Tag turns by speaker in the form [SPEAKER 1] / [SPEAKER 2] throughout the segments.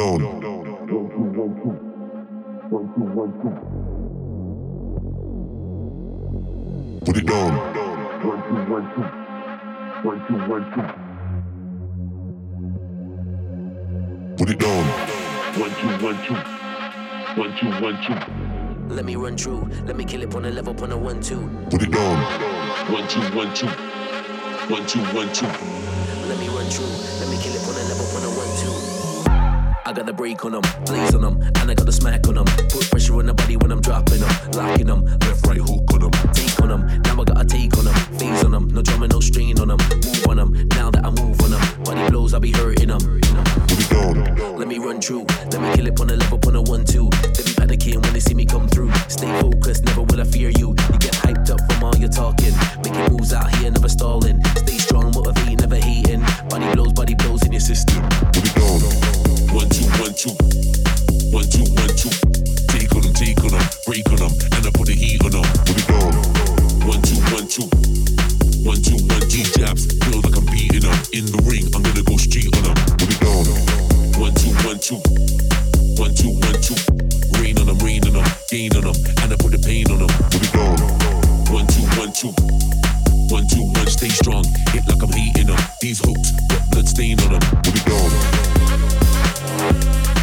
[SPEAKER 1] down. Put it down. Put it down.
[SPEAKER 2] One, two, one, two. One, two, one, two.
[SPEAKER 3] Let me run through. Let me kill it on a level, on a one, two.
[SPEAKER 1] Put it down.
[SPEAKER 2] One, two, one, two. One, two, one, two.
[SPEAKER 3] Let me run through. Let me kill it on a level, on a one, two. I got the break on them, blaze on them, and I got the smack on them. Put pressure on the body when I'm dropping them, locking them, left, right hook on them, take on them. Now I got a take on them, phase on them, no drama, no strain on them, move on them. Now that I move on them, body blows, I be hurting them.
[SPEAKER 1] Put it down.
[SPEAKER 3] Let me run through, let me kill it on the level, on a one, two. They be panicking when they see me come through. Stay focused, never will I fear you. You get hyped up from all your talking, making moves out here, never stalling. Stay strong, motivating, never hating. Body blows, body blows in your system.
[SPEAKER 1] Put it down.
[SPEAKER 2] Stay strong. Hit like I'm heating them. These hooks got blood stain on them.
[SPEAKER 1] Put it down. Música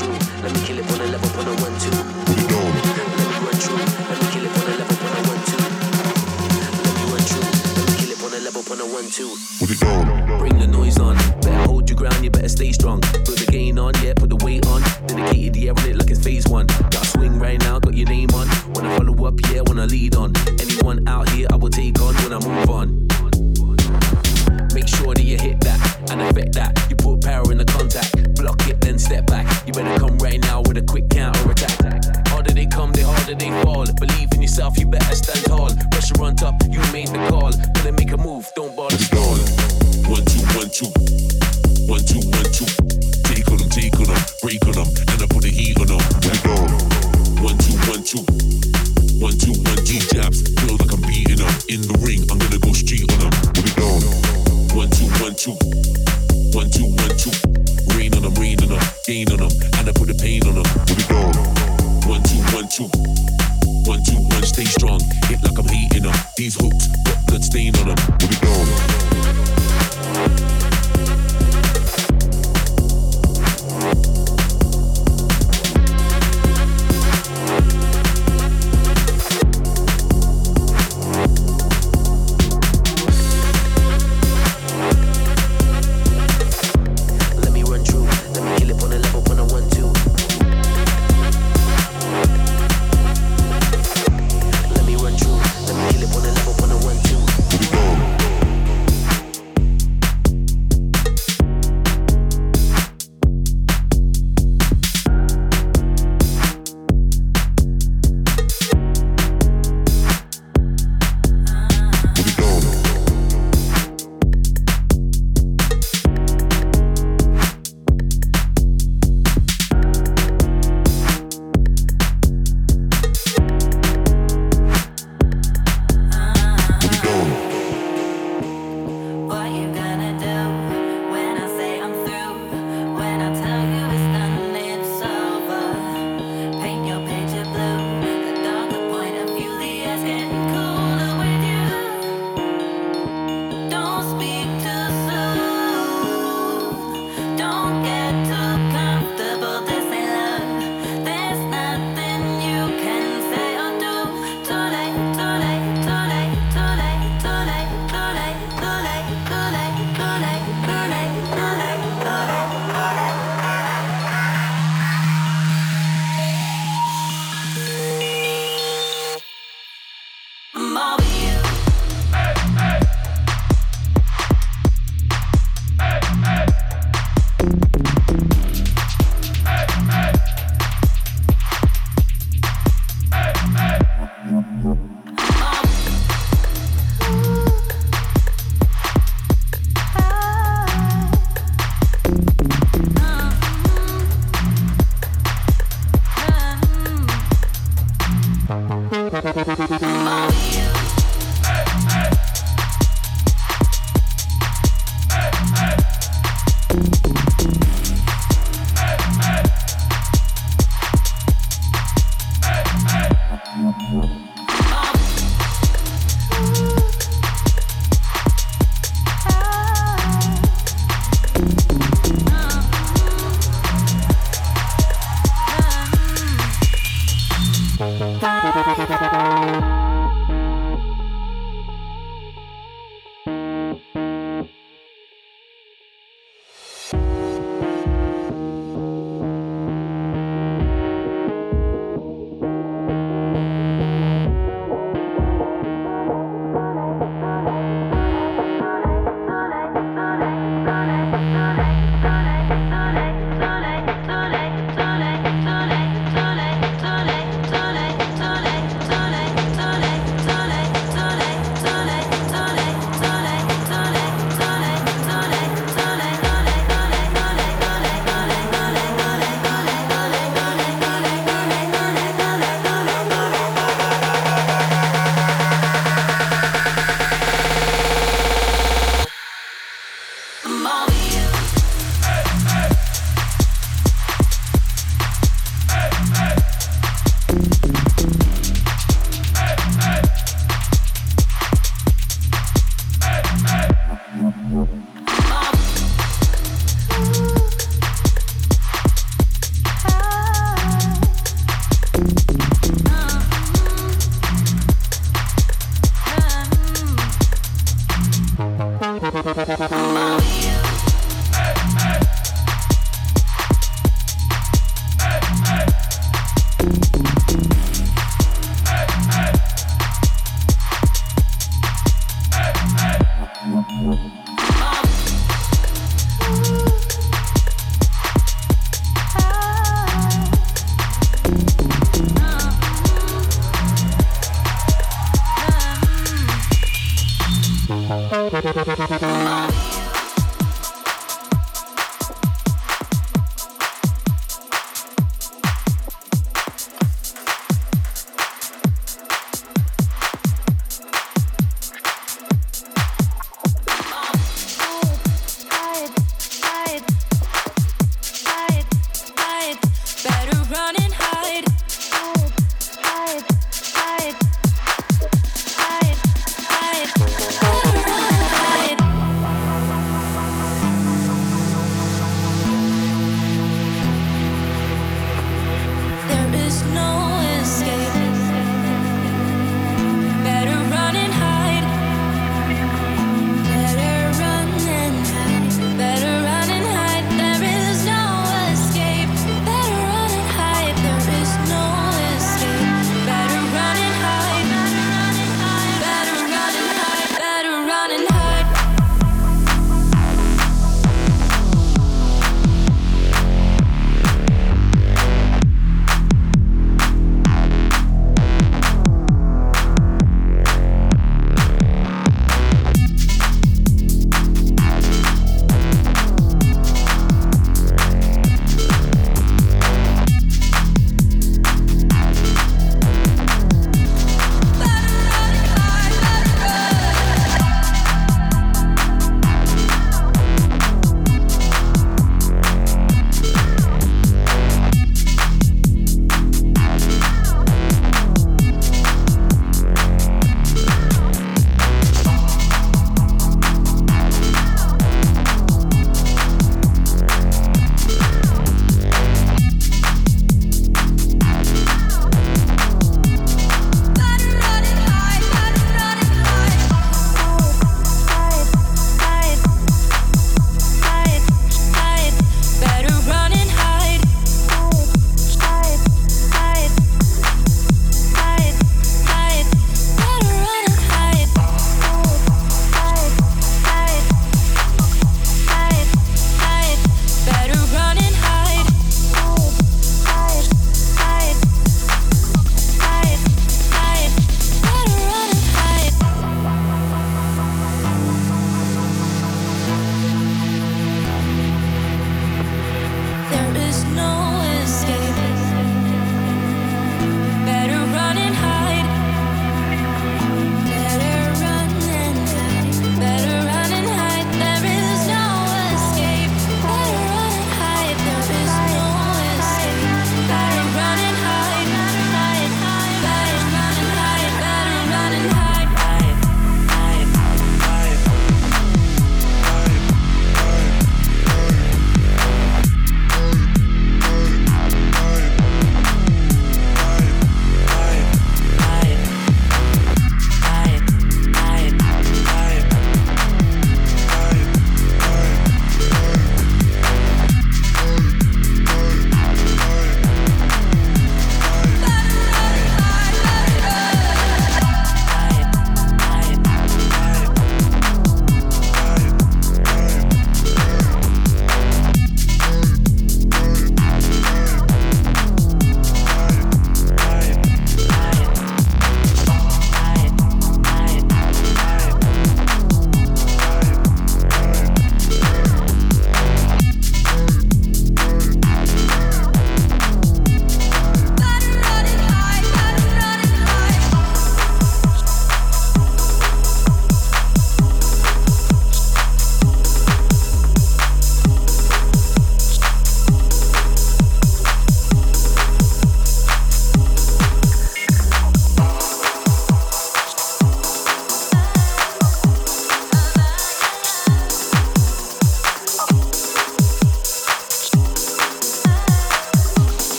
[SPEAKER 3] Let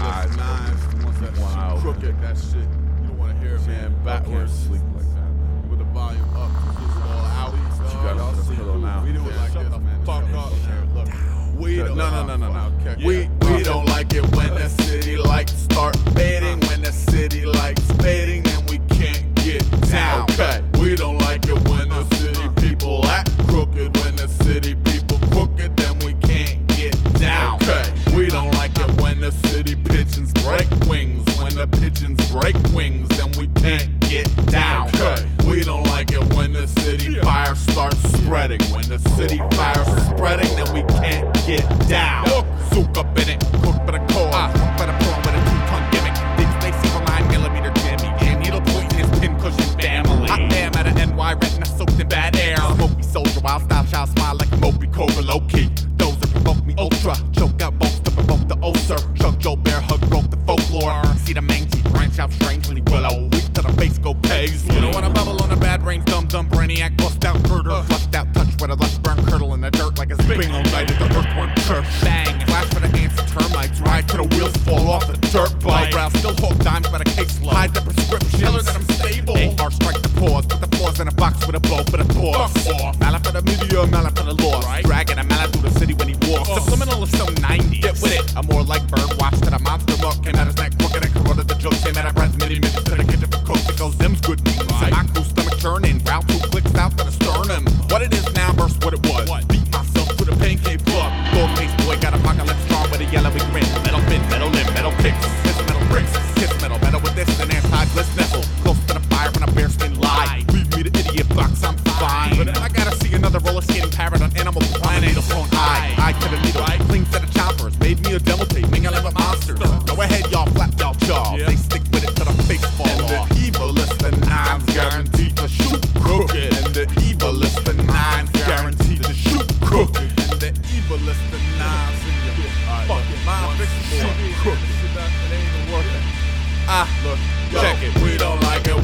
[SPEAKER 3] that wow. shit crooked, that shit. You don't want to hear man. man.
[SPEAKER 4] Backwards.
[SPEAKER 5] sleep like that, man.
[SPEAKER 4] With the volume up, this all out.
[SPEAKER 5] You got oh, pillow now.
[SPEAKER 4] We do it like this, man. Fuck off, Look. We
[SPEAKER 5] no, no, no, no, no. We,
[SPEAKER 4] we don't like it when the city lights start fading, when the city lights fading. break Ah, look, check it. We don't like it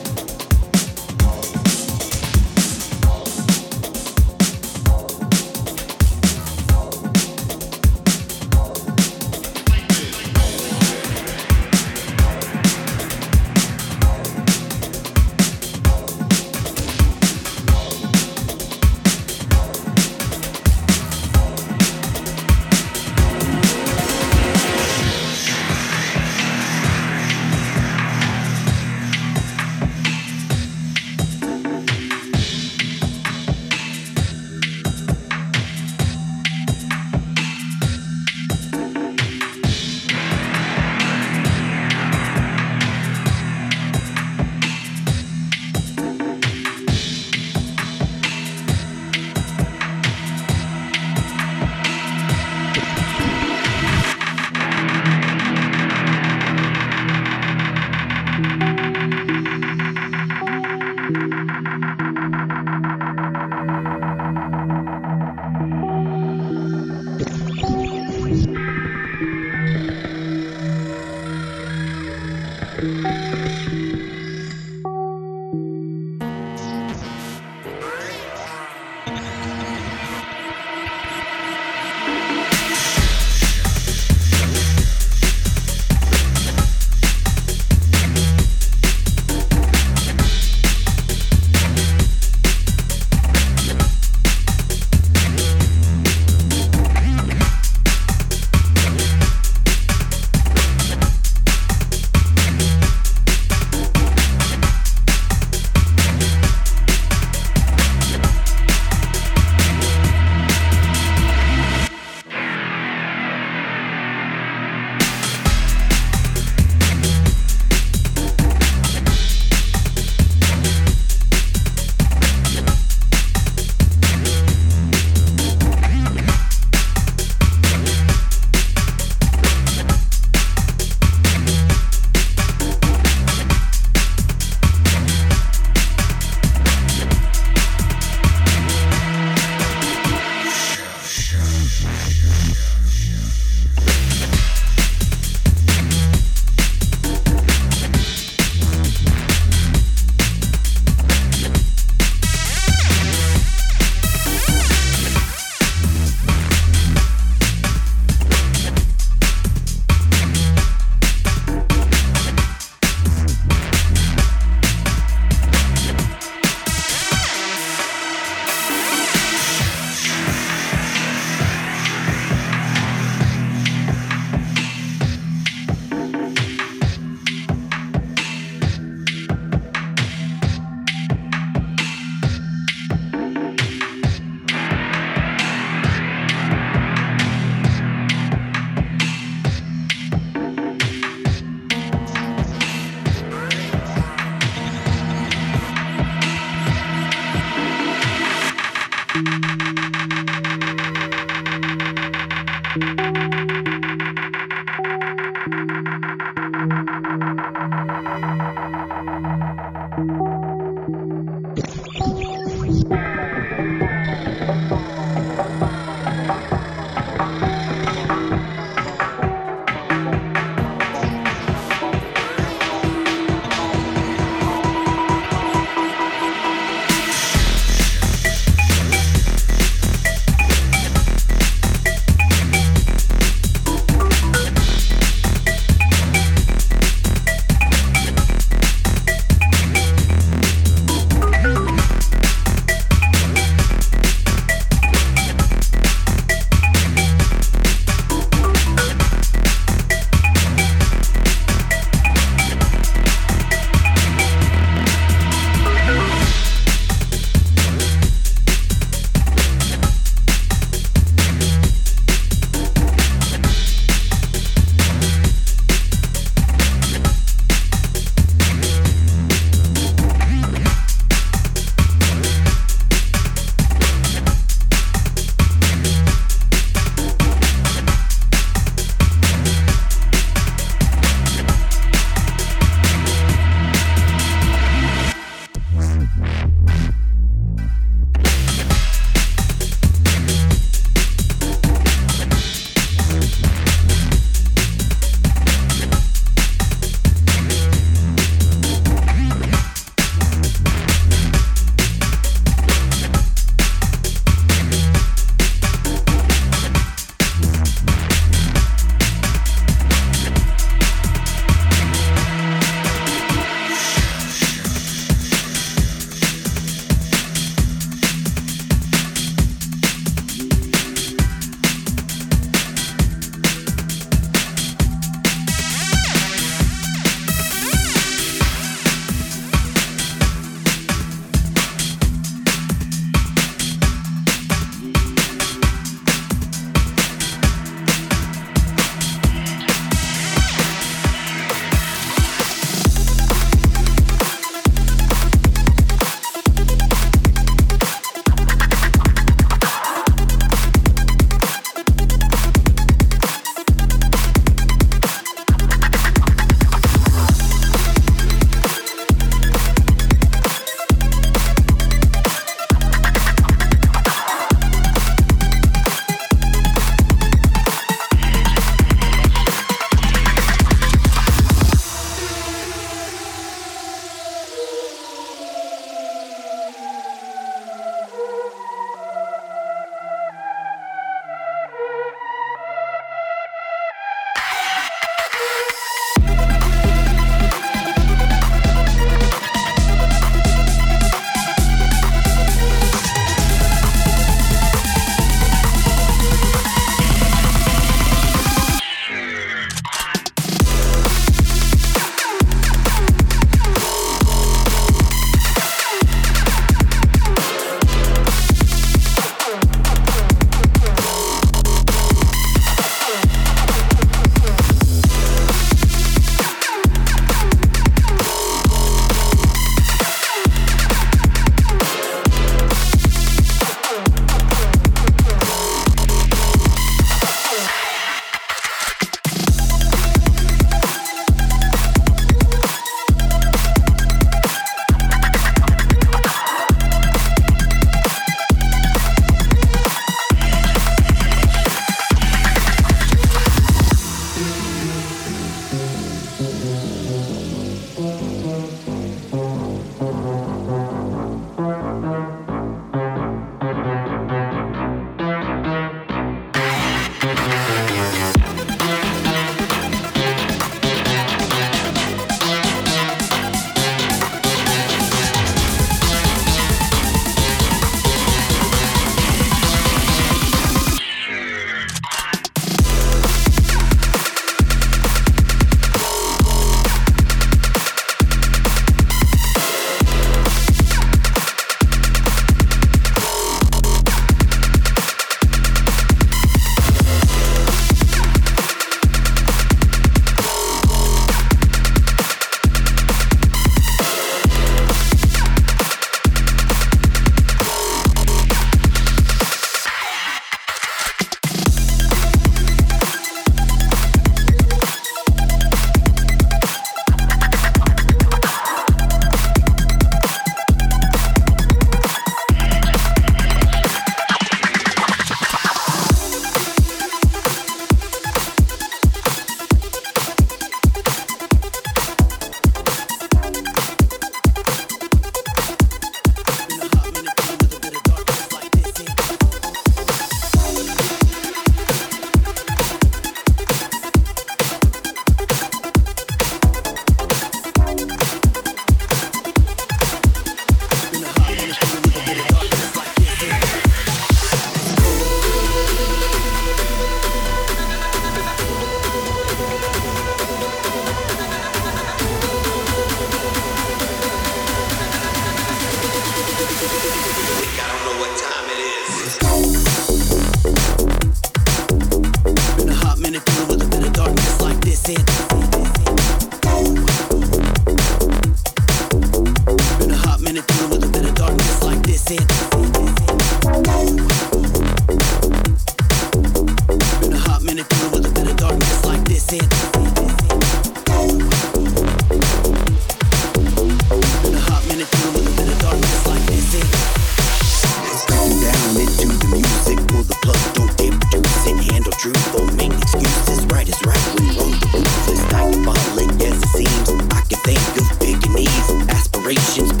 [SPEAKER 6] generations.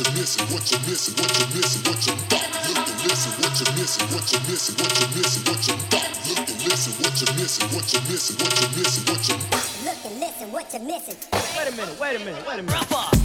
[SPEAKER 6] you're
[SPEAKER 7] missing, what you're missing, what you're missing, what you're not. Look and listen, what you're missing, what you're missing, what you're missing, what
[SPEAKER 8] you're not.
[SPEAKER 7] Look and listen, what you're missing, what you're missing, what you're missing, what you're not. Look and listen, what
[SPEAKER 8] you're missing.
[SPEAKER 9] Wait a minute, wait a minute, wait a minute.
[SPEAKER 7] Drop off.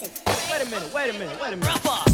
[SPEAKER 7] Listen. Wait a
[SPEAKER 10] minute, wait a minute, wait a
[SPEAKER 11] minute. off